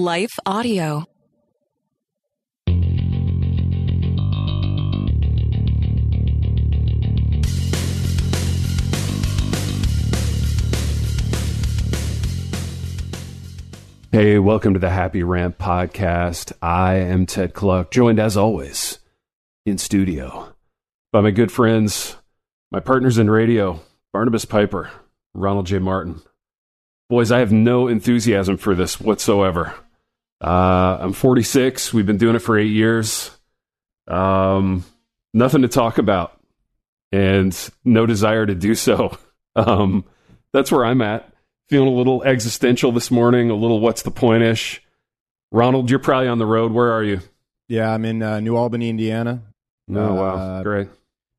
Life Audio. Hey, welcome to the Happy Rant podcast. I am Ted Kluck, joined as always in studio by my good friends, my partners in radio, Barnabas Piper, Ronald J. Martin. Boys, I have no enthusiasm for this whatsoever. Uh, I'm 46. We've been doing it for eight years. Um, nothing to talk about, and no desire to do so. Um, that's where I'm at feeling a little existential this morning, a little what's the point ish. Ronald, you're probably on the road. Where are you? Yeah, I'm in uh, New Albany, Indiana. Oh, wow. Uh, Great.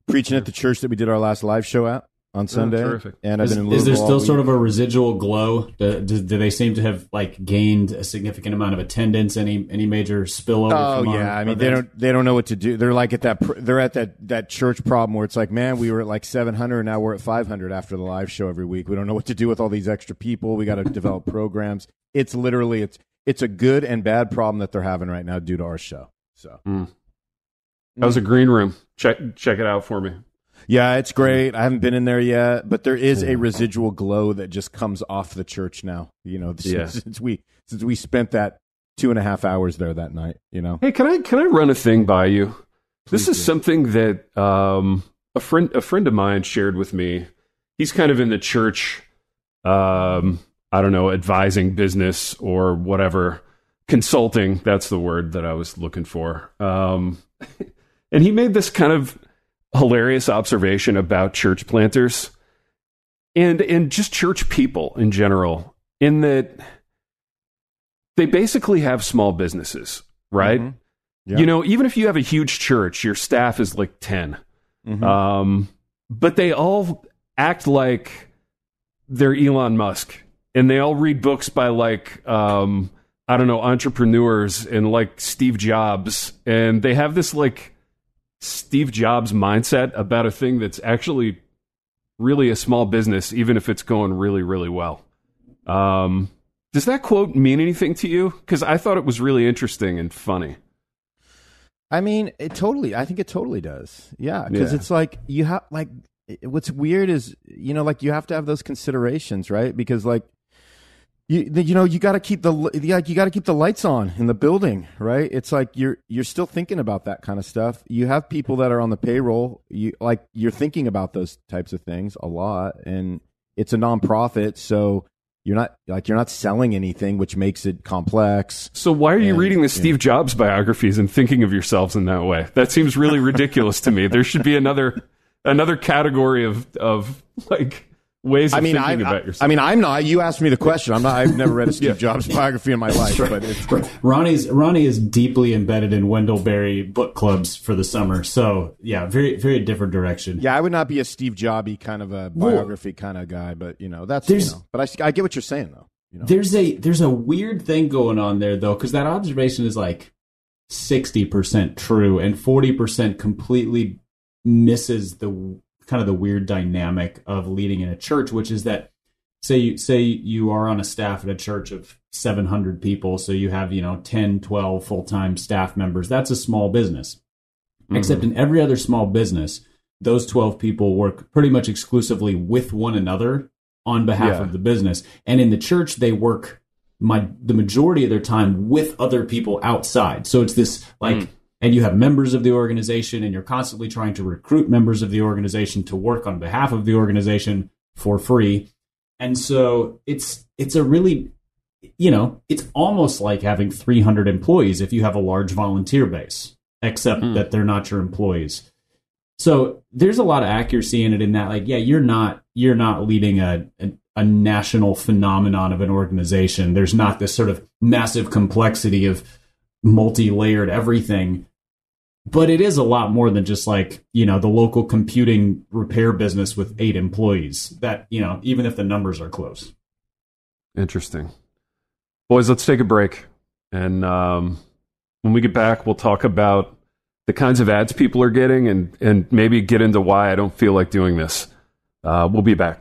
Preaching at the church that we did our last live show at on oh, Sunday. terrific. And I've Is, been in is there still sort of a residual glow? Do, do, do they seem to have like gained a significant amount of attendance? Any any major spillover? Oh from our yeah, I mean they don't they don't know what to do. They're like at that they're at that that church problem where it's like, man, we were at like 700, now we're at 500 after the live show every week. We don't know what to do with all these extra people. We got to develop programs. It's literally it's it's a good and bad problem that they're having right now due to our show. So that was a green room? Check check it out for me. Yeah, it's great. I haven't been in there yet, but there is a residual glow that just comes off the church now. You know, since, Yeah. since we since we spent that two and a half hours there that night. You know, Hey, can I can I run a thing by you? this is do. something that um, a friend a friend of mine shared with me. He's kind of in the church, um, I don't know, advising business or whatever, consulting. That's the word that I was looking for. Um, and he made this kind of hilarious observation about church planters and and just church people in general. In that they basically have small businesses, right? Mhm. Yeah. You know, even if you have a huge church, your staff is like 10. Mhm. Um, but they all act like they're Elon Musk and they all read books by like, um, I don't know, entrepreneurs and like Steve Jobs. And they have this like Steve Jobs mindset about a thing that's actually really a small business, even if it's going really, really well. Um, does that quote mean anything to you? Because I thought it was really interesting and funny. I mean, it totally. I think it totally does. Yeah, because Yeah. it's like you have like what's weird is you know like you have to have those considerations, right? Because like you you know you got to keep the yeah you got to keep the lights on in the building, right? It's like you're you're still thinking about that kind of stuff. You have people that are on the payroll. You like you're thinking about those types of things a lot, and it's a nonprofit, so. You're not like you're not selling anything, which makes it complex. So why are you And- reading the Steve Jobs biographies and thinking of yourselves in that way? That seems really ridiculous to me. There should be another another category of of like ways of I mean, I, thinking I, about yourself. I mean, I'm not. You asked me the question. I'm not. I've never read a Steve Jobs biography in my life, but it's, Ronnie's Ronnie is deeply embedded in Wendell Berry book clubs for the summer. So yeah, very very different direction. yeah, I would not be a Steve Jobby kind of a biography kind of guy, but you know, that's you know. But I, I get what you're saying though. You know, There's a there's a weird thing going on there though, because that observation is like sixty percent true and forty percent completely misses the kind of the weird dynamic of leading in a church, which is that say you say you are on a staff at a church of 700 people so you have you know 10 12 full-time staff members that's a small business. Mm-hmm. Except in every other small business those 12 people work pretty much exclusively with one another on behalf Yeah. of the business. And in the church they work my the majority of their time with other people outside. So it's this like mm. And you have members of the organization and you're constantly trying to recruit members of the organization to work on behalf of the organization for free. And so it's it's a really you know it's almost like having 300 employees if you have a large volunteer base except hmm. that they're not your employees. So there's a lot of accuracy in it in that like yeah you're not you're not leading a, a a national phenomenon of an organization. There's not this sort of massive complexity of multi-layered everything but it is a lot more than just like you know the local computing repair business with eight employees that you know even if the numbers are close Interesting. Boys, let's take a break. And um, when we get back, we'll talk about the kinds of ads people are getting and, and maybe get into why I don't feel like doing this. Uh, we'll be back.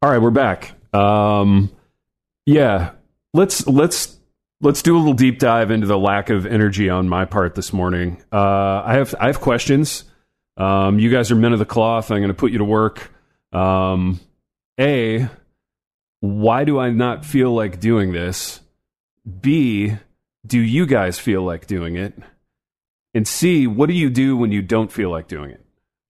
All right, we're back. Um, Yeah, let's let's let's do a little deep dive into the lack of energy on my part this morning. Uh, I have I have questions. Um, you guys are men of the cloth. I'm going to put you to work. Um, a, why do I not feel like doing this? B, do you guys feel like doing it? And C, what do you do when you don't feel like doing it?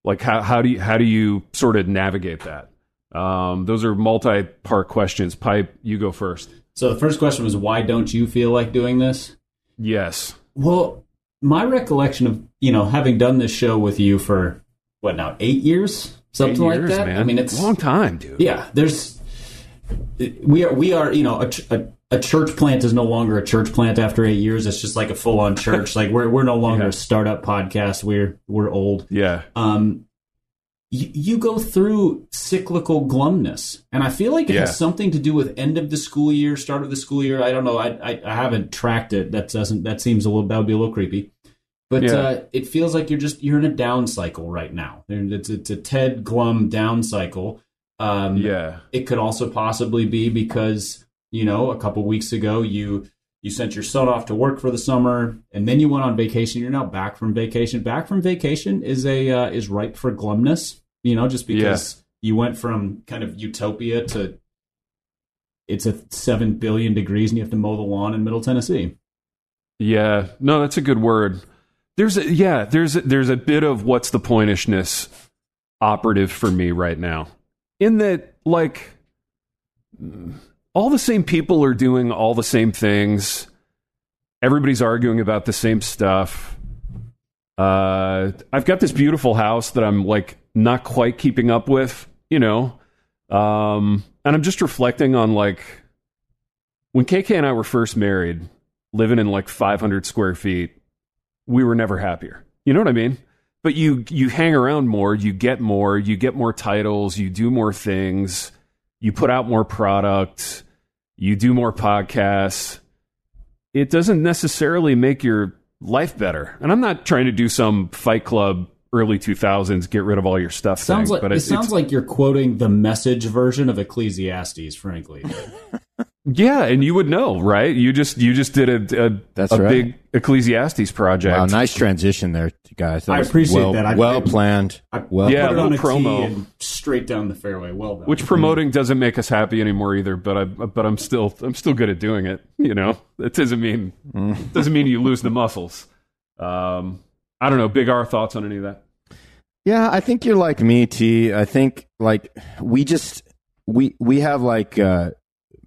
Like how how do you how do you sort of navigate that? Um, those are multi-part questions. Pipe, you go first. So the first question was, why don't you feel like doing this? Yes. Well, my recollection of you know having done this show with you for what now eight years, something Eight like years, that. Man. I mean, it's a long time, dude. yeah. There's we are we are you know a, a, a church plant is no longer a church plant after eight years. It's just like a full on church. like we're we're no longer Yeah. a startup podcast. We're we're old. Yeah. um, you, you go through cyclical glumness, and I feel like it Yeah. has something to do with end of the school year, start of the school year. I don't know. I I, I haven't tracked it. That doesn't. That seems a little. That would be a little creepy. But Yeah. uh, it feels like you're just you're in a down cycle right now. It's it's a Ted Glum down cycle. Um, Yeah. it could also possibly be because you know a couple weeks ago you you sent your son off to work for the summer and then you went on vacation. You're now back from vacation. Back from vacation is a uh, is ripe for glumness you know just because you went from kind of utopia to it's a 7 billion degrees and you have to mow the lawn in middle tennessee. Yeah, no, that's a good word. There's a, yeah, there's a, there's a bit of what's the pointishness operative for me right now. In that, like, all the same people are doing all the same things. Everybody's arguing about the same stuff. Uh, I've got this beautiful house that I'm like not quite keeping up with, you know. Um, and I'm just reflecting on like when KK and I were first married, living in like 500 square feet, we were never happier. You know what I mean? But you you hang around more, you get more, you get more titles, you do more things, you put out more product, you do more podcasts. It doesn't necessarily make your life better. And I'm not trying to do some Fight Club early 2000s get rid of all your stuff sounds thing, like but it it's, sounds like you're quoting the message version of ecclesiastes frankly yeah, and you would know, right? You just you just did a a, That's a right. big Ecclesiastes project. Wow, nice transition there, guys. That I appreciate well, that. I- well planned. I Well, Yeah, put it on a little promo. and straight down the fairway well done which promoting doesn't make us happy anymore either but i but i'm still i'm still good at doing it you know it doesn't mean doesn't mean you lose the muscles um i don't know big r thoughts on any of that? Yeah, I think you're like me, T. I think like we just we we have like uh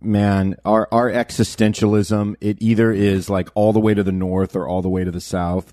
man, our our existentialism, it either is like all the way to the north or all the way to the south.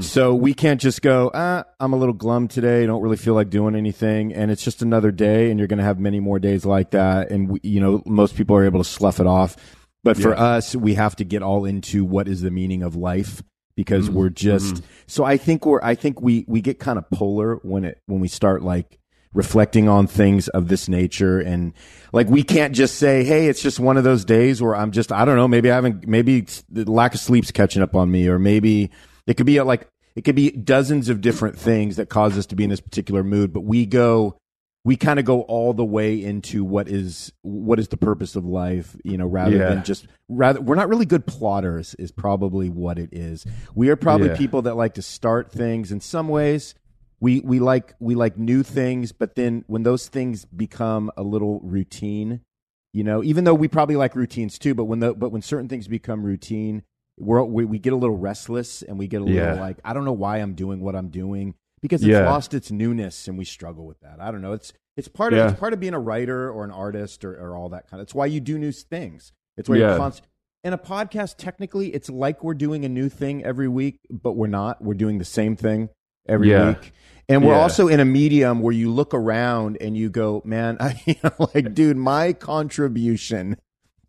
So we can't just go, ah, I'm a little glum today, don't really feel like doing anything, and it's just another day, and you're going to have many more days like that, and we, you know most people are able to slough it off, but for us, we have to get all into what is the meaning of life because mm-hmm. we're just mm-hmm. so I think we're I think we we get kind of polar when it when we start like reflecting on things of this nature and like we can't just say hey it's just one of those days where I'm just I don't know maybe I haven't maybe the lack of sleep's catching up on me or maybe it could be like it could be dozens of different things that cause us to be in this particular mood but we go we kind of go all the way into what is what is the purpose of life you know rather Yeah. than just rather we're not really good plodders is probably what it is we are probably Yeah. people that like to start things in some ways we we like we like new things but then when those things become a little routine you know even though we probably like routines too but when the but when certain things become routine we're, we we get a little restless and we get a little Yeah. like i don't know why i'm doing what i'm doing because it's Yeah. lost its newness and we struggle with that i don't know it's it's part of Yeah. it's part of being a writer or an artist or, or all that kind of it's why you do new things it's why Yeah. you're constant in a podcast technically it's like we're doing a new thing every week but we're not we're doing the same thing every Yeah. week and we're Yeah. also in a medium where you look around and you go man I, you know, like dude my contribution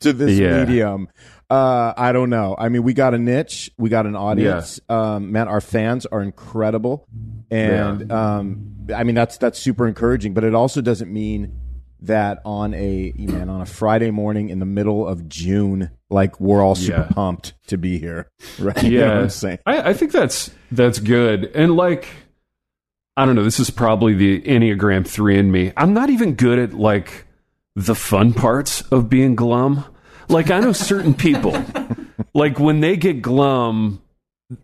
to this Yeah. medium. Uh i don't know. I mean we got a niche. We got an audience. Um man our fans are incredible. And um i mean that's that's super encouraging but it also doesn't mean that on a man on a friday morning in the middle of june like we're all super Yeah. pumped to be here. Right? You know yeah i'm saying? I, I think that's that's good. And like i don't know. This is probably the enneagram 3 in me. I'm not even good at like the fun parts of being glum Like I know certain people, like when they get glum,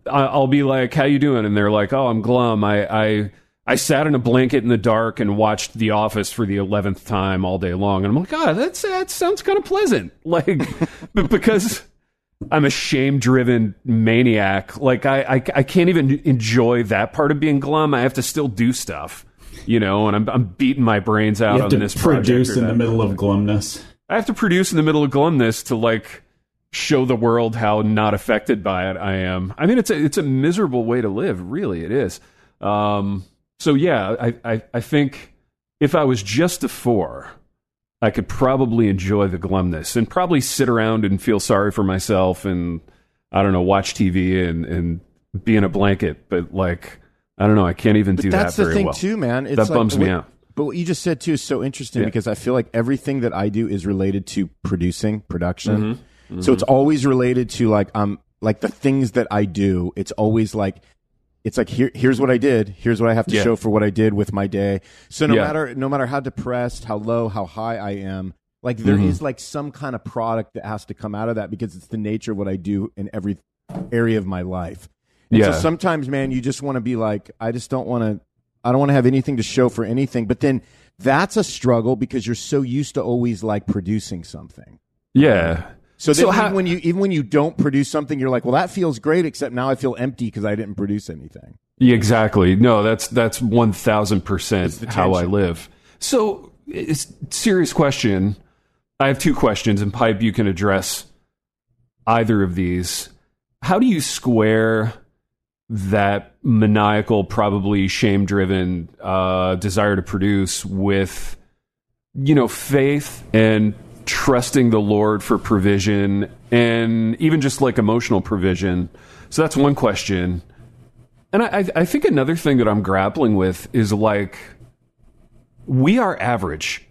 I'll be like, "How you doing?" And they're like, "Oh, I'm glum. I I I sat in a blanket in the dark and watched The Office for the eleventh time all day long." And I'm like, "God, that's that sounds kind of pleasant." Like, but because I'm a shame-driven maniac, like I, I I can't even enjoy that part of being glum. I have to still do stuff. You know, and I'm I'm beating my brains out on to this produce in the middle of glumness. I have to produce in the middle of glumness to like show the world how not affected by it I am. I mean, it's a it's a miserable way to live. Really, it is. Um, so yeah, I, I I think if I was just a four, I could probably enjoy the glumness and probably sit around and feel sorry for myself and I don't know, watch TV and and be in a blanket. But like, I don't know, I can't even do That's that That's the very thing well. too, man. It's That like, bums me out. But what you just said too is so interesting Yeah. because I feel like everything that I do is related to producing, production. Mm-hmm. So it's always related to like um like the things that I do. It's always like it's like here here's what I did. Here's what I have to Yeah. show for what I did with my day. So no Yeah. matter no matter how depressed, how low, how high I am, like there is Mm-hmm. like some kind of product that has to come out of that because it's the nature of what I do in every area of my life. And Yeah. So sometimes, man, you just want to be like, I just don't want to. I don't want to have anything to show for anything. But then that's a struggle because you're so used to always like producing something. Yeah. So then So even how- when you even when you don't produce something, you're like, well, that feels great. Except now I feel empty because I didn't produce anything. Yeah, exactly. No, that's that's one thousand percent how I live. So, it's serious question. I have two questions, and pipe you can address either of these. How do you square that maniacal, probably shame-driven uh, desire to produce with, you know, faith and trusting the Lord for provision, and even just like emotional provision? So that's one question. And I- I think another thing that I'm grappling with is like, we are average.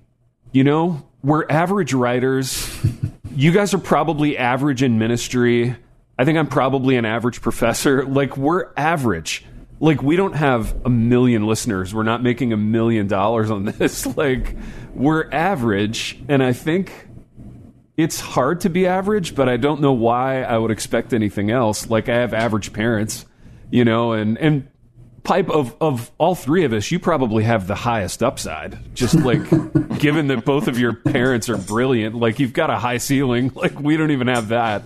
You know, we're average writers. you guys are probably average in ministry. I think I'm probably an average professor. Like, we're average. Like, we don't have a million listeners. We're not making a million dollars on this. Like, we're average. And I think it's hard to be average, but I don't know why I would expect anything else. Like I have average parents, you know, and and pipe of of all three of us, you probably have the highest upside. Just like given that both of your parents are brilliant, like you've got a high ceiling. Like we don't even have that.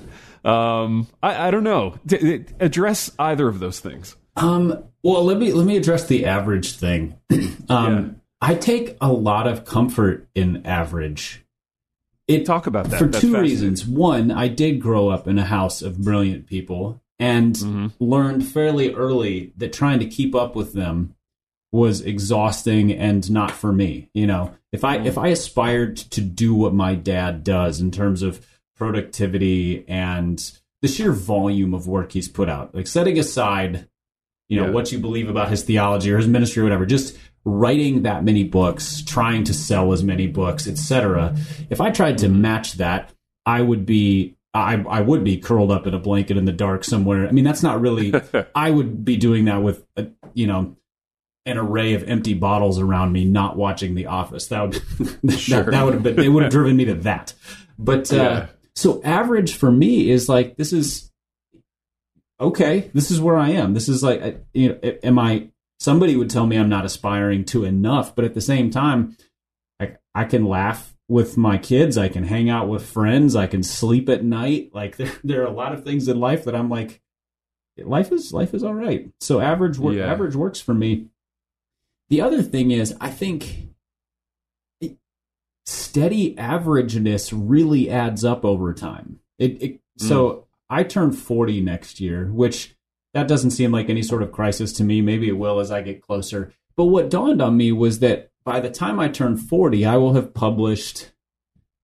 Um, I, I don't know. D- address either of those things. Um, well, let me let me address the average thing. um, I take a lot of comfort in average. It Talk about that. for That's two reasons. One, I did grow up in a house of brilliant people and Mm-hmm. learned fairly early that trying to keep up with them was exhausting and not for me. You know, if I if I aspired to do what my dad does in terms of productivity and the sheer volume of work he's put out, like setting aside, you know, Yeah. what you believe about his theology or his ministry or whatever, just writing that many books, trying to sell as many books, etc. If I tried to match that, I would be I, I would be curled up in a blanket in the dark somewhere. I mean, that's not really. I would be doing that with, a, you know, an array of empty bottles around me, not watching The Office. That would Sure. that, that would have been. It would have driven me to that. But uh, Yeah. So average for me is like this is okay. This is where I am. This is like, you know, am I? Somebody would tell me I'm not aspiring to enough, but at the same time, I I can laugh with my kids. I can hang out with friends. I can sleep at night. Like there, there are a lot of things in life that I'm like, life is life is all right. So average work, Yeah. average works for me. The other thing is, I think steady averageness really adds up over time. It, it so hmm. I turn 40 next year, which that doesn't seem like any sort of crisis to me. Maybe it will as I get closer. But what dawned on me was that by the time I turn 40, I will have published,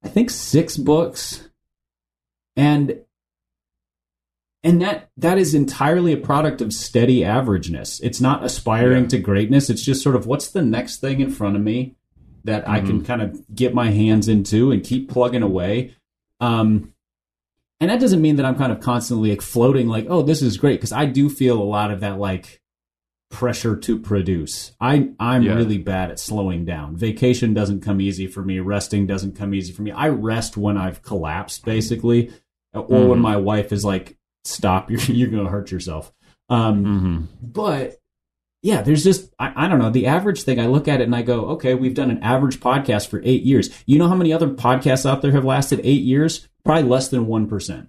I think, six books. And and that that is entirely a product of steady averageness. It's not aspiring Yeah. to greatness. It's just sort of what's the next thing in front of me that I can kind of get my hands into and keep plugging away. Um, and that doesn't mean that I'm kind of constantly like floating like, oh, this is great, because I do feel a lot of that like pressure to produce. I I'm Yeah. really bad at slowing down. Vacation doesn't come easy for me. Resting doesn't come easy for me. I rest when I've collapsed, basically, or when Mhm. my wife is like, "Stop! You're you're going to hurt yourself." Um, Mm-hmm. but yeah, there's just I, I don't know the average thing. I look at it and I go, okay, we've done an average podcast for eight years. You know how many other podcasts out there have lasted eight years? Probably less than one percent.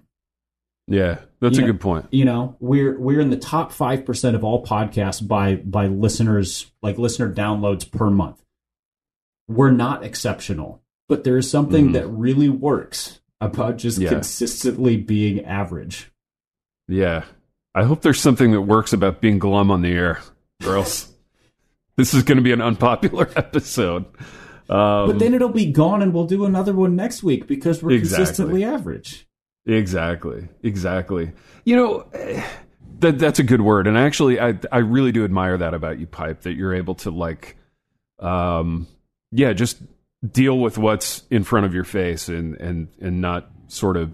Yeah, that's You a know- good point. You know, we're we're in the top five percent of all podcasts by by listeners like listener downloads per month. We're not exceptional, but there is something Mhm. that really works about just Yeah. consistently being average. Yeah. I hope there's something that works about being glum on the air, else this is going to be an unpopular episode. Um, But then it'll be gone, and we'll do another one next week because we're Exactly. consistently average. Exactly. Exactly. You know, that that's a good word, and actually, I I really do admire that about you, Pipe. That you're able to like, um, yeah, just deal with what's in front of your face, and and and not sort of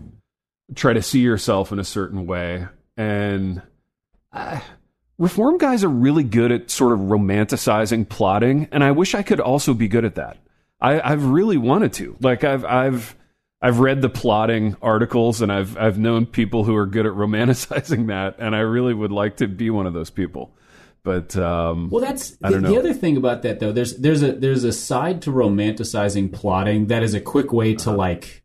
try to see yourself in a certain way. And uh, reform guys are really good at sort of romanticizing plodding, and I wish I could also be good at that. I, I've really wanted to. Like I've I've I've read the plodding articles and I've I've known people who are good at romanticizing that, and I really would like to be one of those people. But um, Well, that's I the, the other thing about that though. There's there's a there's a side to romanticizing plodding that is a quick way to like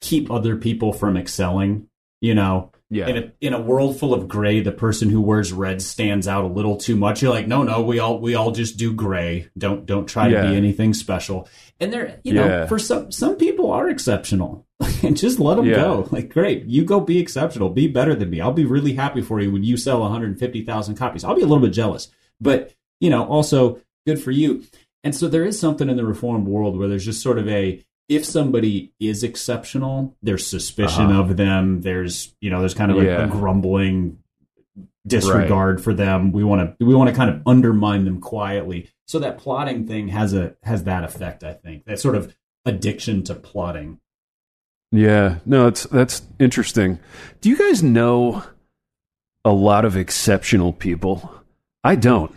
keep other people from excelling. You know, yeah, in a in a world full of gray, the person who wears red stands out a little too much. You're like, no, no, we all we all just do gray. Don't don't try Yeah. to be anything special. And they're you know, for some some people are exceptional. and just let them Yeah. go. Like, great, you go be exceptional, be better than me. I'll be really happy for you when you sell 150,000 copies. I'll be a little bit jealous, but you know, also good for you. And so there is something in the reformed world where there's just sort of a if somebody is exceptional, there's suspicion Uh-huh. of them. There's you know, there's kind of a, Yeah. a grumbling disregard for them. We want to we want to kind of undermine them quietly. So that plodding thing has a has that effect. I think that sort of addiction to plodding. yeah. No, it's that's interesting. Do you guys know a lot of exceptional people? I don't.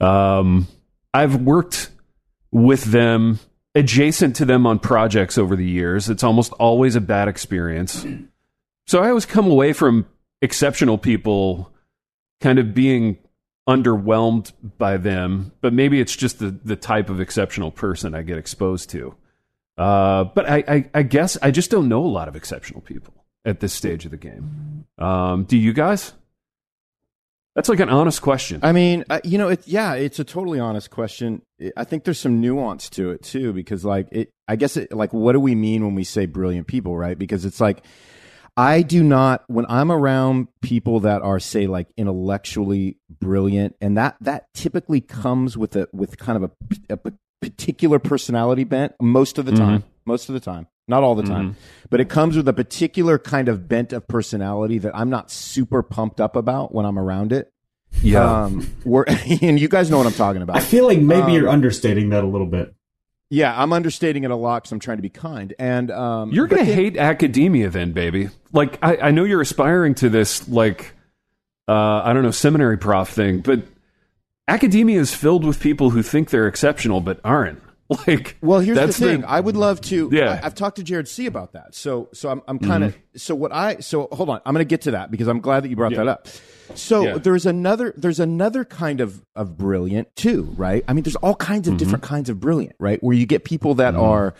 Um, I've worked with them, adjacent to them on projects over the years. It's almost always a bad experience. So I always come away from exceptional people kind of being underwhelmed by them, but maybe it's just the, the type of exceptional person I get exposed to. Uh, but I, I, I guess I just don't know a lot of exceptional people at this stage of the game. Um, do you guys? That's like an honest question. I mean, uh, you know, it, yeah, it's a totally honest question. I- think there's some nuance to it too, because like it, I guess it, like, what do we mean when we say brilliant people, right? Because it's like, I do not, when I'm around people that are, say, like intellectually brilliant, and that, that typically comes with a, with kind of a particular personality bent most of the time, most of the time, not all the time, but it comes with a particular kind of bent of personality that I'm not super pumped up about when I'm around it. yeah. Um, we're, and you guys know what I'm talking about. I feel like maybe Um, you're understating that a little bit. Yeah, I'm understating it a lot because I'm trying to be kind. And um, You're gonna then- hate academia then, baby. Like I, I know you're aspiring to this like uh, I don't know, seminary prof thing, but academia is filled with people who think they're exceptional but aren't. Like Well, here's the thing. I would love to. Yeah. I, have talked to Jared C about that. So, so I'm, I'm kind of. Mm-hmm. So what I. So hold on. I'm going to get to that because I'm glad that you brought that up. So Yeah. there's another. There's another kind of of brilliant too, right? I mean, there's all kinds of Mm-hmm. different kinds of brilliant, right? Where you get people that are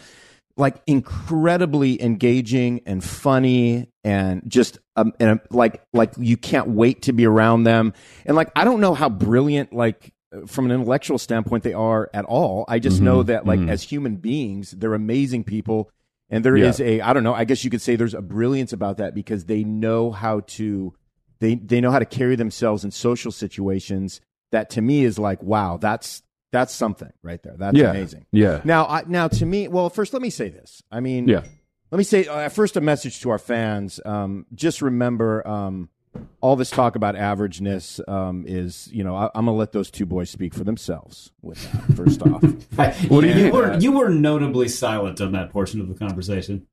like incredibly engaging and funny and just um, and um, like like you can't wait to be around them and like I don't know how brilliant like from an intellectual standpoint they are at all I just know that like as human beings they're amazing people and there is Yeah. a I don't know I guess you could say there's a brilliance about that because they know how to they they know how to carry themselves in social situations that to me is like wow that's that's something right there that's yeah, amazing Yeah. now, I, now to me, well, first let me say this. I mean, Yeah. let me say uh, first a message to our fans. Um, just remember, um, all this talk about averageness um, is, you know, I, I'm gonna let those two boys speak for themselves. With that, first off, What do you you mean? were you were notably silent on that portion of the conversation.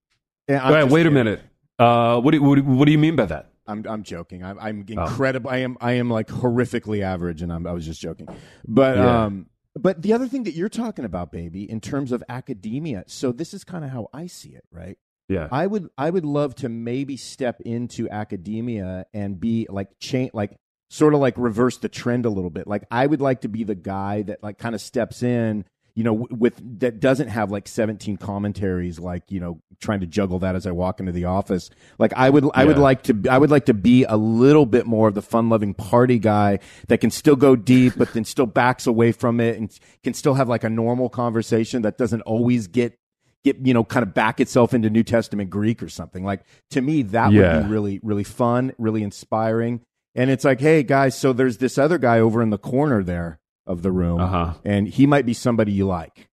And I'm Wait, wait a minute. Uh, what do you, what do you, what do you mean by that? I'm I'm joking. I'm I'm incredible. I am I am like horrifically average, and I'm I was just joking. But Yeah. um, but the other thing that you're talking about, baby, in terms of academia. So this is kind of how I see it, right? Yeah. I would I would love to maybe step into academia and be like change like sort of like reverse the trend a little bit. Like I would like to be the guy that like kind of steps in, you know, with that doesn't have like 17 commentaries like, you know, trying to juggle that as I walk into the office. Like I would I would like to I would like to be a little bit more of the fun-loving party guy that can still go deep but then still backs away from it and can still have like a normal conversation that doesn't always get get you know kind of back itself into New Testament Greek or something. Like to me, that Yeah. would be really really fun, really inspiring. And it's like, hey guys, so there's this other guy over in the corner there of the room, Uh-huh. and he might be somebody you like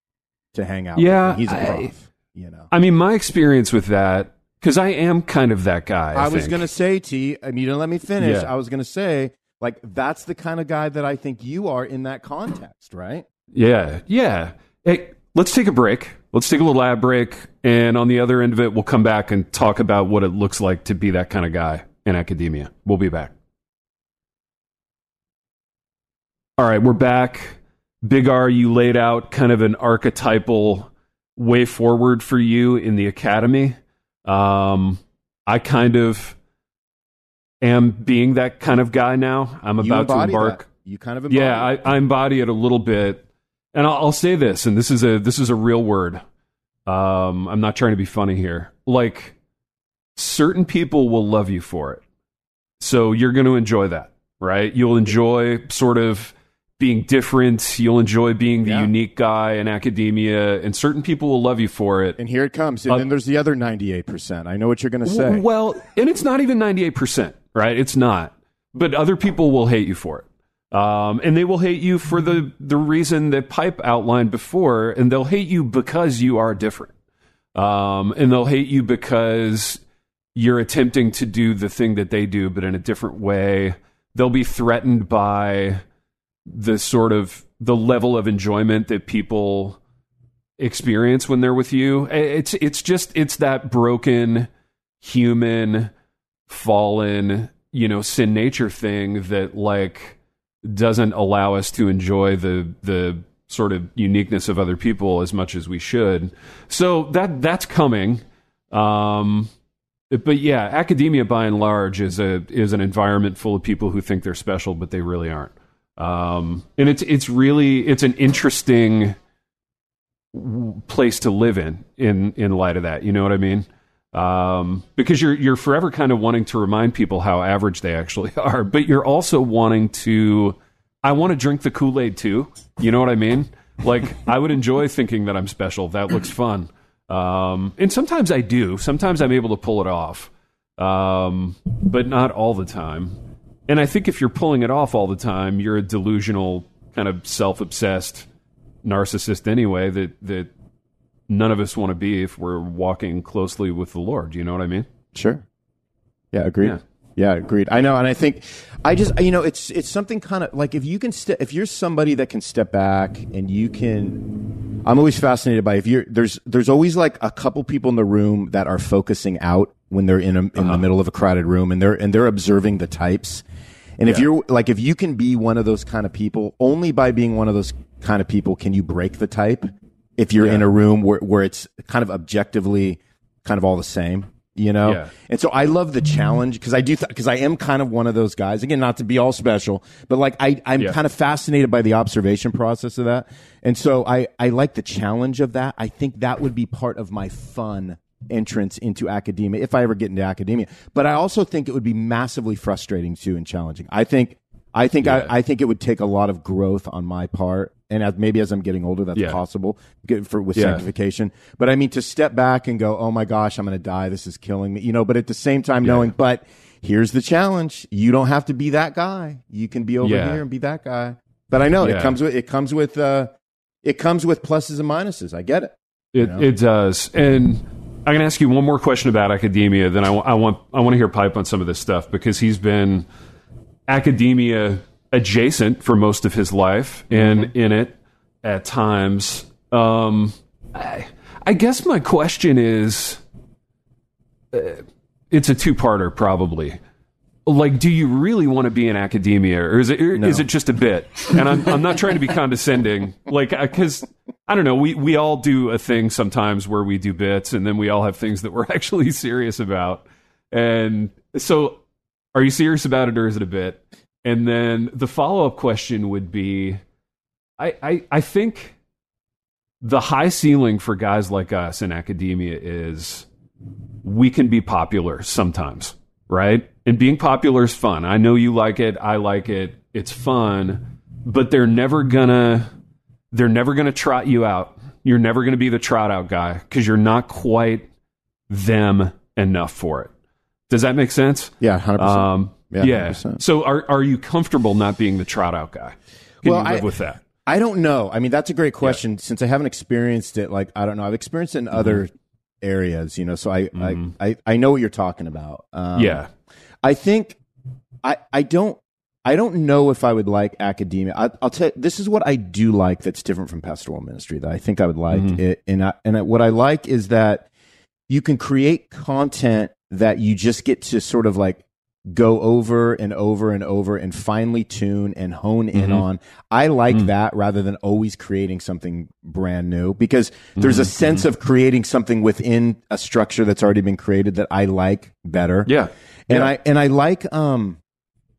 to hang out. Yeah, with. he's a prof. you know, I mean, my experience with that, because I am kind of that guy. I, I, was gonna say, T. I mean, you didn't let me finish. Yeah. I was gonna say, like, that's the kind of guy that I think you are in that context, right? Yeah, yeah. Hey, let's take a break. Let's take a little ad break, and on the other end of it, we'll come back and talk about what it looks like to be that kind of guy in academia. We'll be back. All right, we're back. Big R, you laid out kind of an archetypal way forward for you in the academy. Um, I kind of am being that kind of guy now. I'm You about to embark. that. You kind of embody Yeah. I, I embody it a little bit, and I'll, I'll say this, and this is a this is a real word. Um, I'm not trying to be funny here. Like, certain people will love you for it, so you're going to enjoy that, right? You'll enjoy sort of being different. You'll enjoy being the Yeah. unique guy in academia, and certain people will love you for it. And here it comes. And Uh, then there's the other 98%. I know what you're going to say. Well, and it's not even 98%, right? It's not. But other people will hate you for it. Um, and they will hate you for the, the reason that Pipe outlined before, and they'll hate you because you are different. Um, and they'll hate you because you're attempting to do the thing that they do, but in a different way. They'll be threatened by the sort of the level of enjoyment that people experience when they're with you. It's it's just it's that broken human fallen, you know, sin nature thing that like doesn't allow us to enjoy the the sort of uniqueness of other people as much as we should. So that that's coming. Um but yeah, academia by and large is a is an environment full of people who think they're special but they really aren't. Um and it's it's really it's an interesting place to live in in in light of that. You know what I mean? Um, because you're you're forever kind of wanting to remind people how average they actually are, but you're also wanting to. I want to drink the Kool Aid too. You know what I mean? Like I would enjoy thinking that I'm special. That looks fun. Um, and sometimes I do. Sometimes I'm able to pull it off, um, but not all the time. And I think if you're pulling it off all the time, you're a delusional, kind of self-obsessed narcissist anyway. That that none of us want to be if we're walking closely with the Lord. You know what I mean? Sure. Yeah, agreed. Yeah. Yeah. agreed. I know, and I think I just you know it's it's something kind of like if you can step if you're somebody that can step back and you can. I'm always fascinated by if you're there's there's always like a couple people in the room that are focusing out when they're in a, in the uh-huh. middle of a crowded room and they're and they're observing the types. And if you're like if you can be one of those kind of people, only by being one of those kind of people can you break the type. If you're in a room where where it's kind of objectively kind of all the same, you know. Yeah. And so I love the challenge because I do because I am kind of one of those guys. Again, not to be all special, but like I I'm Yeah. kind of fascinated by the observation process of that. And so I I like the challenge of that. I think that would be part of my fun entrance into academia if I ever get into academia. But I also think it would be massively frustrating too and challenging. I think I think Yeah. I, I think it would take a lot of growth on my part. And as, maybe as I'm getting older, that's Yeah. possible get- for with Yeah. sanctification. But I mean, to step back and go, "Oh my gosh, I'm going to die. This is killing me," you know. But at the same time, knowing, but here's the challenge: you don't have to be that guy. You can be over Yeah. here and be that guy. But I know Yeah. it comes with it comes with uh, it comes with pluses and minuses. I get it. It know? it does. And I'm going to ask you one more question about academia. Then I, I want I want to hear Pipe on some of this stuff because he's been academia adjacent for most of his life and in it at times. Um, I, I guess my question is, uh, it's a two-parter probably. like, do you really want to be in academia, or is it or is it just a bit? And I'm I'm not trying to be condescending, like because I don't know. We we all do a thing sometimes where we do bits, and then we all have things that we're actually serious about. And so, are you serious about it, or is it a bit? And then the follow up question would be, I I, I think the high ceiling for guys like us in academia is we can be popular sometimes, right? And being popular is fun. I know you like it. I like it. It's fun, but they're never gonna they're never gonna trot you out. You're never gonna be the trot out guy because you're not quite them enough for it. Does that make sense? Yeah, hundred percent. Um, Yeah, yeah. 100%. So are are you comfortable not being the trot out guy? Can Well, you live I- with that? I don't know. I mean, that's a great question. Since I haven't experienced it, like I don't know. I've experienced it in mm-hmm. other areas, you know. So I, I, mm-hmm. I, I know what you're talking about. Um, yeah. I think I, I don't, I don't know if I would like academia. I, I'll tell. You, this is what I do like. That's different from pastoral ministry. That I think I would like. Mm-hmm. It, and I, and I, what I like is that you can create content that you just get to sort of like go over and over and over and finely tune and hone in mm-hmm. on. I like mm. that rather than always creating something brand new because there's a mm-hmm. sense mm-hmm. of creating something within a structure that's already been created that I like better. Yeah. And Yeah. I and I like um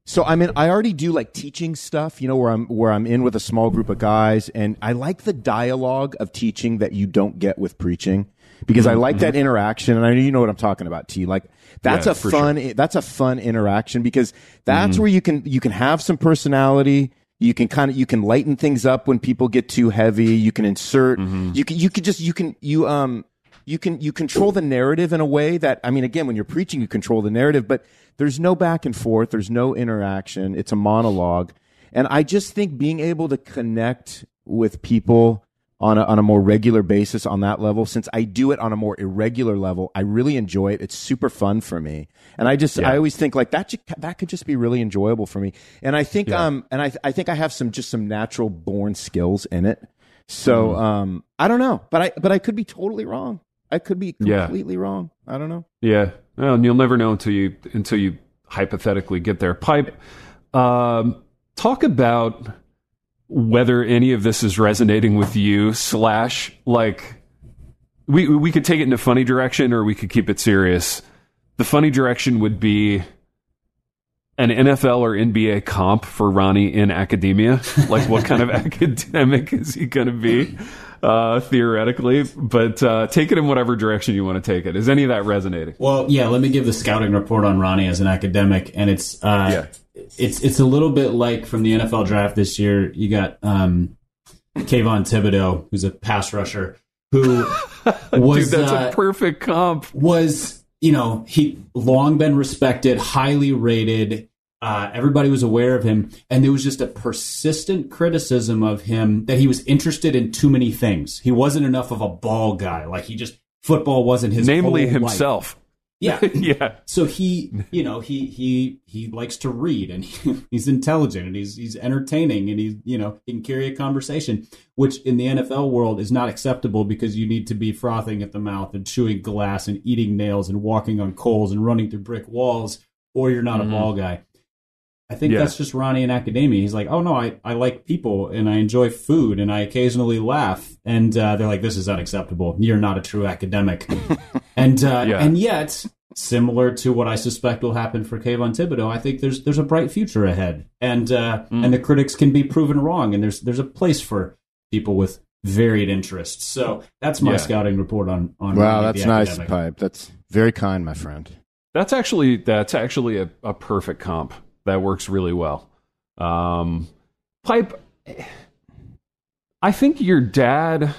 so I'm in I already do like teaching stuff, you know, where I'm where I'm in with a small group of guys and I like the dialogue of teaching that you don't get with preaching because I mm-hmm. like that mm-hmm. interaction and I know you know what I'm talking about, T. Like that's Yeah, a fun that's a fun interaction because that's mm-hmm. where you can you can have some personality. You can kind of you can lighten things up when people get too heavy. You can insert you can you can just you can you um you can you control the narrative in a way that I mean again when you're preaching you control the narrative but there's no back and forth. There's no interaction. It's a monologue. And I just think being able to connect with people on a, on a more regular basis on that level. Since I do it on a more irregular level I really enjoy it. It's super fun for me. And I just I always think like that that could just be really enjoyable for me. And I think um and I I think I have some just some natural born skills in it. So Mm-hmm. um I don't know. But I but I could be totally wrong. I could be Yeah. completely wrong. I don't know. Yeah, well, and you'll never know until you until you hypothetically get there. Pipe, um, talk about whether any of this is resonating with you. Slash, like, we we could take it in a funny direction, or we could keep it serious. The funny direction would be an NFL or NBA comp for Ronnie in academia. Like, what kind of academic is he going to be? Uh, theoretically, but uh, take it in whatever direction you want to take it. Is any of that resonating? Well, yeah. Let me give the scouting report on Ronnie as an academic, and it's uh, it's it's a little bit like from the NFL draft this year. You got um, Kayvon Thibodeaux, who's a pass rusher, who was Dude, that's uh, a perfect comp. was you know he long been respected, highly rated. Uh, everybody was aware of him, and there was just a persistent criticism of him that he was interested in too many things. He wasn't enough of a ball guy. Like he just football wasn't his Namely whole life. himself. Yeah, yeah. so he, you know, he he he likes to read and he, he's intelligent and he's he's entertaining and he's you know he can carry a conversation, which in the NFL world is not acceptable because you need to be frothing at the mouth and chewing glass and eating nails and walking on coals and running through brick walls, or you're not a mm-hmm. ball guy. I think Yeah. that's just Ronnie in academia. He's like, oh no, I, I like people and I enjoy food and I occasionally laugh. And uh, they're like, this is unacceptable. You're not a true academic. and uh, Yeah. and yet, similar to what I suspect will happen for Kayvon Thibodeaux, I think there's there's a bright future ahead. And uh, Mm. and the critics can be proven wrong. And there's there's a place for people with varied interests. So that's my Yeah. scouting report on on wow Ronnie, that's the nice academic. pipe that's very kind my friend That's actually that's actually a, a perfect comp. That works really well. Um, Pipe, I think your dad.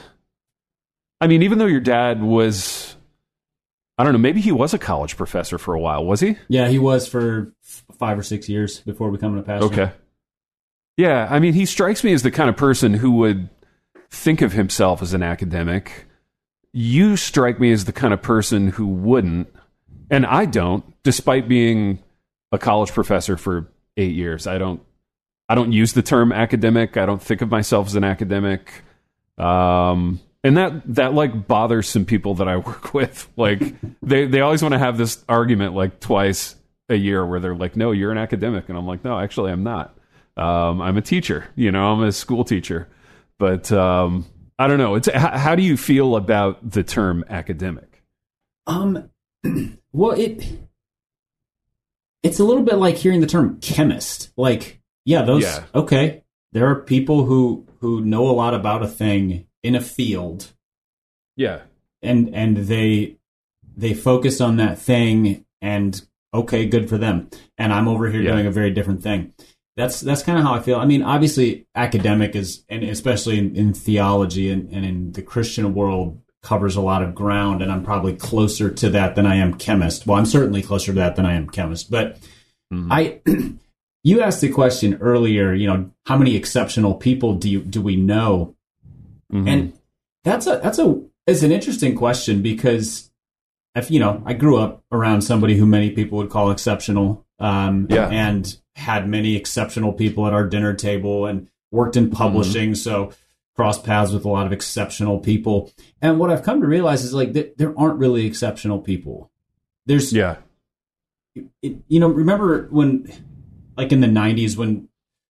I mean, even though your dad was, I don't know, maybe he was a college professor for a while, was he? Yeah, he was for f- five or six years before becoming a pastor. Okay. Yeah, I mean, he strikes me as the kind of person who would think of himself as an academic. You strike me as the kind of person who wouldn't, and I don't, despite being a college professor for eight years. I don't, I don't use the term academic. I don't think of myself as an academic. Um, and that that like bothers some people that I work with. Like they they always want to have this argument like twice a year where they're like, "No, you're an academic," and I'm like, "No, actually, I'm not. Um, I'm a teacher. You know, I'm a school teacher." But um, I don't know. It's how, how do you feel about the term academic? Um, well, it it's a little bit like hearing the term chemist. Like, yeah, those Yeah. okay. There are people who who know a lot about a thing in a field, Yeah, and and they they focus on that thing, and okay, good for them. And I'm over here Yeah. doing a very different thing. That's that's kind of how I feel. I mean, obviously, academic is, and especially in, in theology and, and in the Christian world, covers a lot of ground, and I'm probably closer to that than I am chemist. Well, I'm certainly closer to that than I am chemist. But I, you asked the question earlier. You know, how many exceptional people do you do we know? Mhm. And that's a that's a it's an interesting question because if you know I grew up around somebody who many people would call exceptional, um, Yeah. and had many exceptional people at our dinner table and worked in publishing, so crossed paths with a lot of exceptional people. And what I've come to realize is like th- there aren't really exceptional people. There's yeah, it, you know, remember when, like in the '90s, when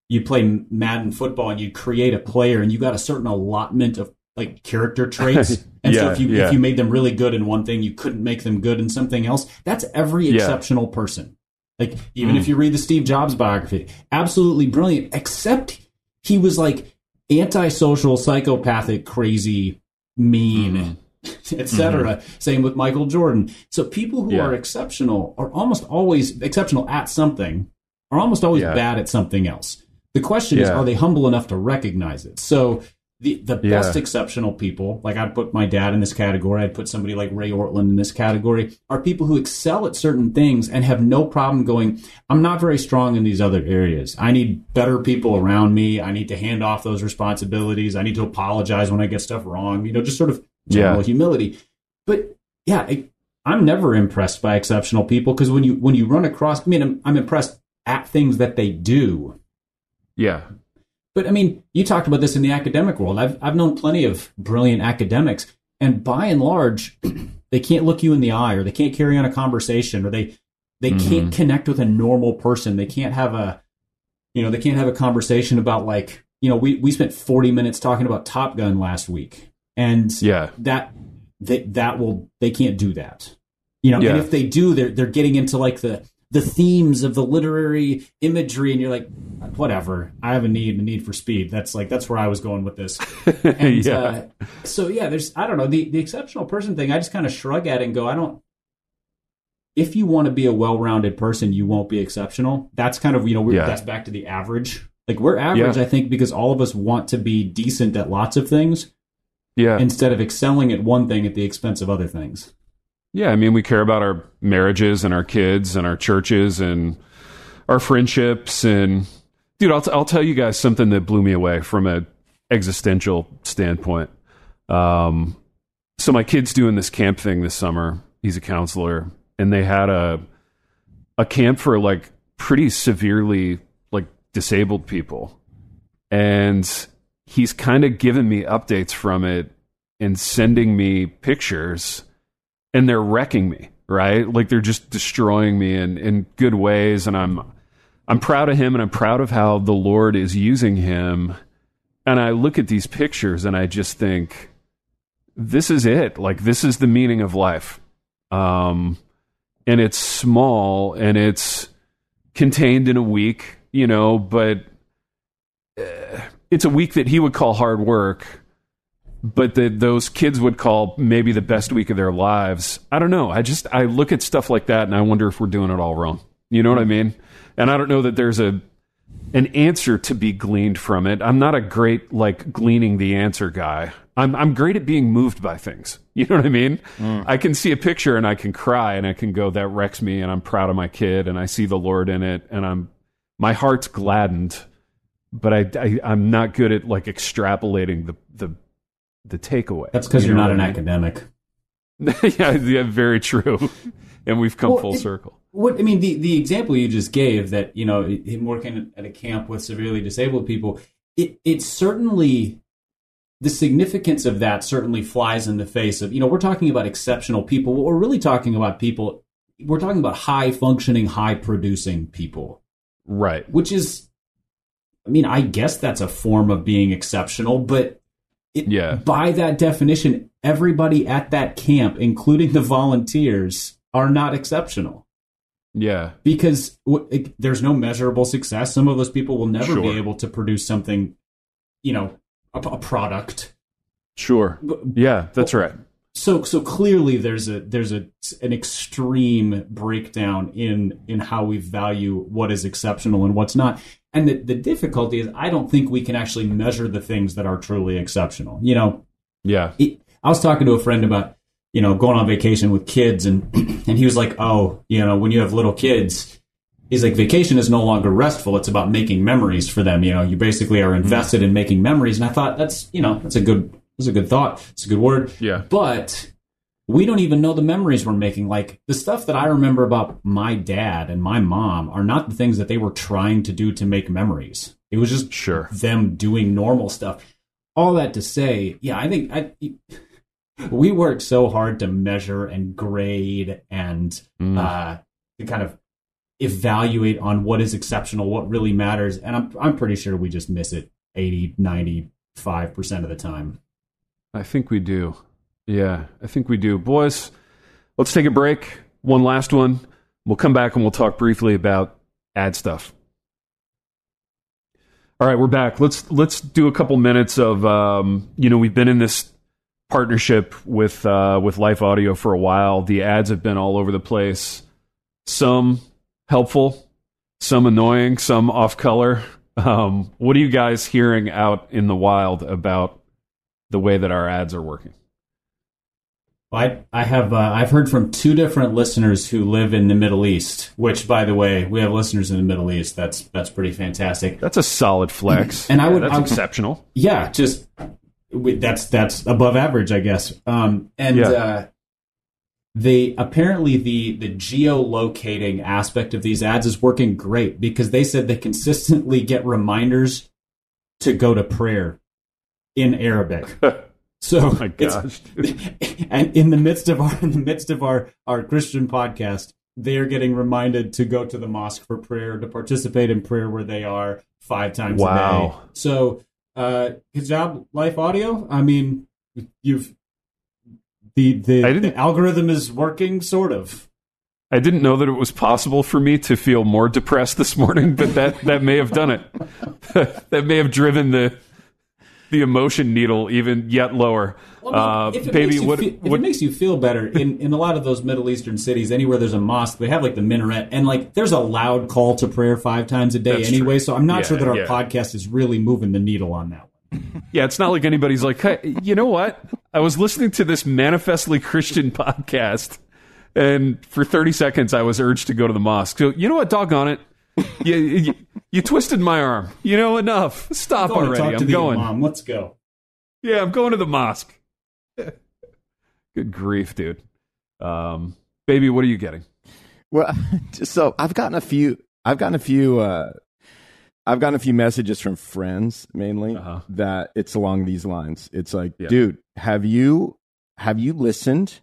you play Madden football and you create a player and you got a certain allotment of like character traits, and so if you yeah. if you made them really good in one thing, you couldn't make them good in something else. That's every Yeah. exceptional person. Like even Mm. if you read the Steve Jobs biography, absolutely brilliant, except he was like antisocial, psychopathic, crazy, mean, Mm-hmm. etc. Same with Michael Jordan. So people who Yeah. are exceptional are almost always exceptional at something, are almost always Yeah. bad at something else. The question is, are they humble enough to recognize it? So the the Yeah. best exceptional people, like I'd put my dad in this category, I'd put somebody like Ray Ortlund in this category, are people who excel at certain things and have no problem going, I'm not very strong in these other areas. I need better people around me. I need to hand off those responsibilities. I need to apologize when I get stuff wrong. You know, just sort of general Yeah. humility. But yeah, I, I'm never impressed by exceptional people because when you when you run across, I mean, I'm, I'm impressed at things that they do. yeah, But I mean, you talked about this in the academic world. I've I've known plenty of brilliant academics, and by and large, they can't look you in the eye, or they can't carry on a conversation, or they they mm-hmm. can't connect with a normal person. They can't have a, you know, they can't have a conversation about like, you know, we we spent forty minutes talking about Top Gun last week, and yeah, that that that will they can't do that. You know, Yeah. and if they do, they're they're getting into like the the themes of the literary imagery, and you're like, whatever. I have a need, a need for speed. That's like that's where I was going with this. And yeah, uh, so yeah, there's I don't know the the exceptional person thing. I just kind of shrug at it and go, I don't. If you want to be a well-rounded person, you won't be exceptional. That's kind of you know we're, Yeah. that's back to the average. Like we're average, Yeah. I think, because all of us want to be decent at lots of things yeah. instead of excelling at one thing at the expense of other things. Yeah, I mean, we care about our marriages and our kids and our churches and our friendships. And dude, I'll, t- I'll tell you guys something that blew me away from a existential standpoint. Um, so my kid's doing this camp thing this summer. He's a counselor, and they had a a camp for like pretty severely like disabled people, and he's kind of given me updates from it and sending me pictures and they're wrecking me right? Like they're just destroying me in in good ways and i'm i'm proud of him and i'm proud of how the lord is using him. And i look at these pictures and i just think this is it. Like this is the meaning of life. Um and it's small and it's contained in a week you know but uh, it's a week that he would call hard work but that those kids would call maybe the best week of their lives. I don't know. I just I look at stuff like that and I wonder if we're doing it all wrong. You know what I mean? And I don't know that there's a an answer to be gleaned from it. I'm not a great like gleaning the answer guy. I'm I'm great at being moved by things. You know what I mean? Mm. I can see a picture and I can cry and I can go that wrecks me and I'm proud of my kid and I see the Lord in it and I'm my heart's gladdened. But I, I I'm not good at like extrapolating the the the takeaway. That's because You are not an I academic. yeah, yeah, very true. And we've come Well, full it- circle. What I mean, the the example you just gave that you know him working at a camp with severely disabled people, it it certainly the significance of that certainly flies in the face of you know we're talking about exceptional people. What we're really talking about people we're talking about high functioning, high producing people, Right. which is, I mean, I guess that's a form of being exceptional, but it, Yeah. by that definition, everybody at that camp, including the volunteers, are not exceptional Yeah. because w- it, there's no measurable success. Some of those people will never be able to produce something, you know, a, a product. Sure. Yeah, that's right. So, so clearly, there's a there's a an extreme breakdown in in how we value what is exceptional and what's not. And the, the difficulty is, I don't think we can actually measure the things that are truly exceptional. You know, Yeah. it, I was talking to a friend about you know going on vacation with kids, and and he was like, "Oh, you know, when you have little kids, he's like, vacation is no longer restful; it's about making memories for them. You know, you basically are mm-hmm. invested in making memories." And I thought that's you know that's a good that's a good thought. It's a good word. Yeah. But we don't even know the memories we're making. Like the stuff that I remember about my dad and my mom are not the things that they were trying to do to make memories. It was just Sure. them doing normal stuff. All that to say, yeah, I think I, we work so hard to measure and grade and Mm. uh, to kind of evaluate on what is exceptional, what really matters. And I'm, I'm pretty sure we just miss it 80, 95% of the time. I think we do. Yeah, I think we do. Boys, let's take a break. One last one. We'll come back and we'll talk briefly about ad stuff. All right, we're back. Let's let's do a couple minutes of um, you know we've been in this partnership with uh, with Life Audio for a while. The ads have been all over the place. Some helpful, some annoying, some off color. Um, what are you guys hearing out in the wild about the way that our ads are working? I I have uh, I've heard from two different listeners who live in the Middle East. Which, by the way, we have listeners in the Middle East. That's that's pretty fantastic. That's a solid flex, And I would- that's I exceptional. Yeah, just we- that's that's above average, I guess. Um, and Yeah. uh, they apparently the the geolocating aspect of these ads is working great because they said they consistently get reminders to go to prayer in Arabic. So Oh my gosh, and in the midst of our in the midst of our our Christian podcast, they are getting reminded to go to the mosque for prayer, to participate in prayer where they are five times a day. Wow. So, uh, hijab life audio. I mean, you've the the, the algorithm is working, sort of. I didn't know that it was possible for me to feel more depressed this morning, but that that may have done it. that may have driven the the emotion needle even yet lower. uh, if it baby, makes you what feel, if what it makes you feel better in, in a lot of those Middle Eastern cities, anywhere there's a mosque, they have like the minaret, and like there's a loud call to prayer five times a day anyway. true. So I'm not Yeah, sure that our yeah. podcast is really moving the needle on that one. Yeah, it's not like anybody's like, hey, you know what? I was listening to this manifestly Christian podcast, and for 30 seconds, I was urged to go to the mosque. So, you know what? Doggone it. You, you, you twisted my arm. You know, enough. Stop Going to already. talk I'm the going. Mom, Let's go. Yeah, I'm going to the mosque. Good grief, dude. Um, baby, what are you getting? Well, so I've gotten a few. I've gotten a few. Uh, I've gotten a few messages from friends mainly Uh-huh. that it's along these lines. It's like, Yeah. dude, have you have you listened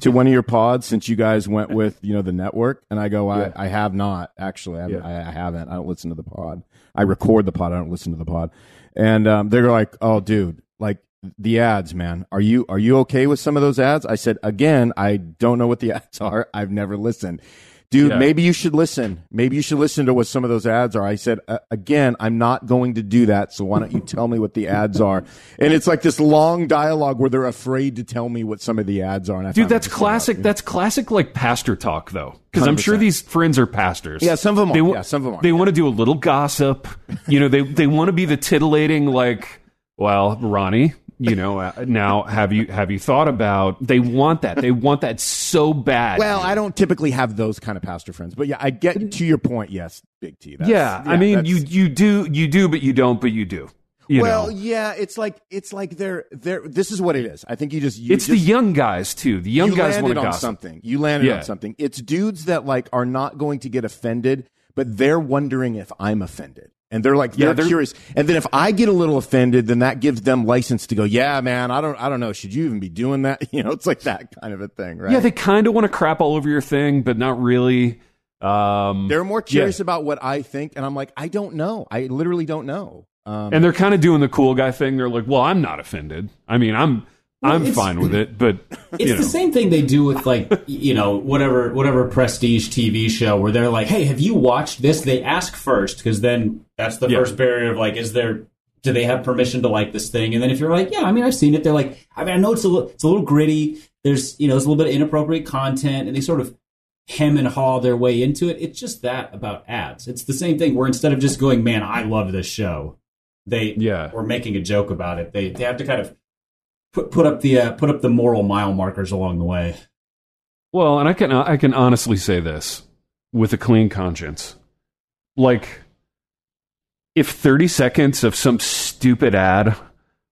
to one of your pods since you guys went with you know the network? And I go, I, Yeah. I have not actually. I, Yeah. I, I haven't. I don't listen to the pod. I record the pod. I don't listen to the pod. And um, they're like, oh, dude, like the ads, man. Are you are you okay with some of those ads? I said again, I don't know what the ads are. I've never listened. Dude, Yeah. maybe you should listen. Maybe you should listen to what some of those ads are. I said, uh, again, I'm not going to do that. So why don't you tell me what the ads are? And it's like this long dialogue where they're afraid to tell me what some of the ads are. Dude, that's classic. about- That's classic, like pastor talk, though, because I'm sure these friends are pastors. Yeah, some of them are. They Yeah, some of them are. They want to do a little gossip. You know, they they want to be the titillating, like, well, Ronnie. You know, uh, now have you have you thought about? They want that. They want that so bad. Well, I don't typically have those kind of pastor friends, but yeah, I get to your point. Yes, Big T. That's, yeah, I mean, that's- you you do you do, but you don't, but you do. You well, know, yeah, it's like it's like they're they're. This is what it is. I think you just you it's the young guys too. The young you guys want landed to on gossip. something. You landed Yeah. on something. It's dudes that like are not going to get offended but they're wondering if I'm offended. And they're like, they're, Yeah, they're- curious. And then if I get a little offended, then that gives them license to go, yeah, man, I don't, I don't know. Should you even be doing that? You know, it's like that kind of a thing, right? Yeah, they kind of want to crap all over your thing, but not really. Um, They're more curious about what I think. And I'm like, I don't know. I literally don't know. Um, and they're kind of doing the cool guy thing. They're like, "Well, I'm not offended. I mean, I'm I'm fine with it." But It's you know, the same thing they do with like you know whatever whatever prestige TV show where they're like, "Hey, have you watched this?" They ask first because then that's the Yeah. first barrier of like, is there do they have permission to like this thing? And then if you're like, "Yeah, I mean, I've seen it," they're like, "I mean, I know it's a little it's a little gritty. There's you know, there's a little bit of inappropriate content," and they sort of hem and haw their way into it. It's just that about ads. It's the same thing where instead of just going, "Man, I love this show," they Yeah. or making a joke about it, they they have to kind of put put up the uh, put up the moral mile markers along the way. Well, and I can I can honestly say this with a clean conscience. Like if 30 seconds of some stupid ad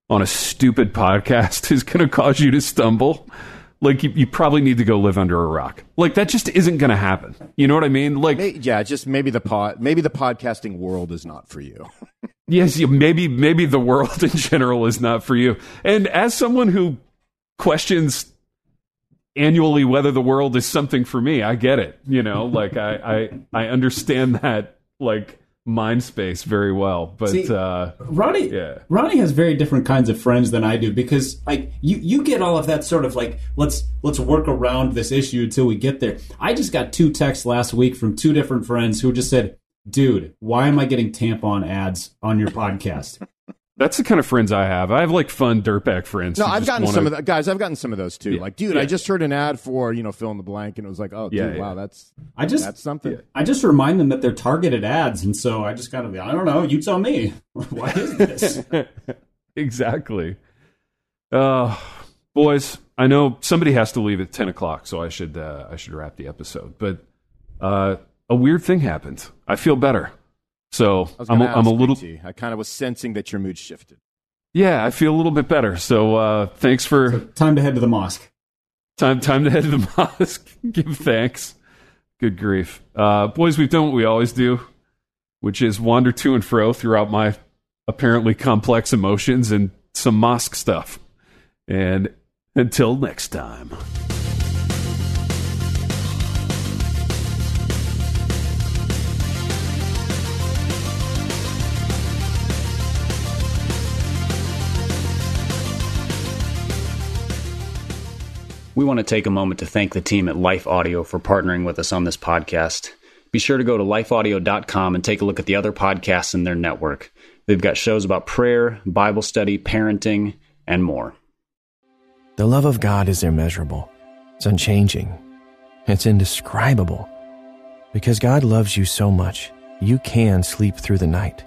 on a stupid podcast is going to cause you to stumble, like you, you probably need to go live under a rock. Like that just isn't going to happen. You know what I mean? Like may- yeah, just maybe the pod, maybe the podcasting world is not for you. yes, you, maybe maybe the world in general is not for you. And as someone who questions annually whether the world is something for me, I get it. You know, like I I I understand that like mind space very well. But See- uh Ronnie, Yeah. Ronnie has very different kinds of friends than I do because like you you get all of that sort of like let's let's work around this issue until we get there. I just got two texts last week from two different friends who just said, "Dude, why am I getting tampon ads on your podcast?" That's the kind of friends I have. I have like fun dirtbag friends. No, I've gotten wanna- some of the guys. I've gotten some of those too. Yeah. Like, dude, Yeah. I just heard an ad for you know fill in the blank, and it was like, oh, dude, Yeah, yeah. wow, that's I just that's something. I just remind them that they're targeted ads, and so I just kind of I don't know. You tell me. Why is this? exactly. Uh, boys, I know somebody has to leave at ten o'clock, so I should uh, I should wrap the episode. But uh, a weird thing happened. I feel better. So I was I'm gonna a, I'm a little BT. I kind of was sensing that your mood shifted. yeah. I feel a little bit better. So uh, thanks for Time to head to the mosque. time time to head to the mosque. Give thanks. Good grief, uh, boys. We've done what we always do, which is wander to and fro throughout my apparently complex emotions and some mosque stuff. And until next time. We want to take a moment to thank the team at Life Audio for partnering with us on this podcast. Be sure to go to lifeaudio.com and take a look at the other podcasts in their network. They've got shows about prayer, Bible study, parenting, and more. The love of God is immeasurable, it's unchanging, it's indescribable. Because God loves you so much, you can sleep through the night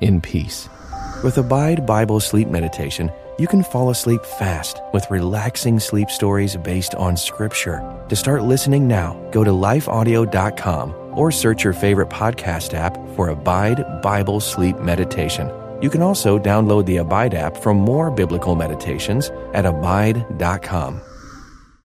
in peace. With Abide Bible Sleep Meditation, you can fall asleep fast with relaxing sleep stories based on Scripture. To start listening now, go to lifeaudio.com or search your favorite podcast app for Abide Bible Sleep Meditation. You can also download the Abide app for more biblical meditations at abide.com.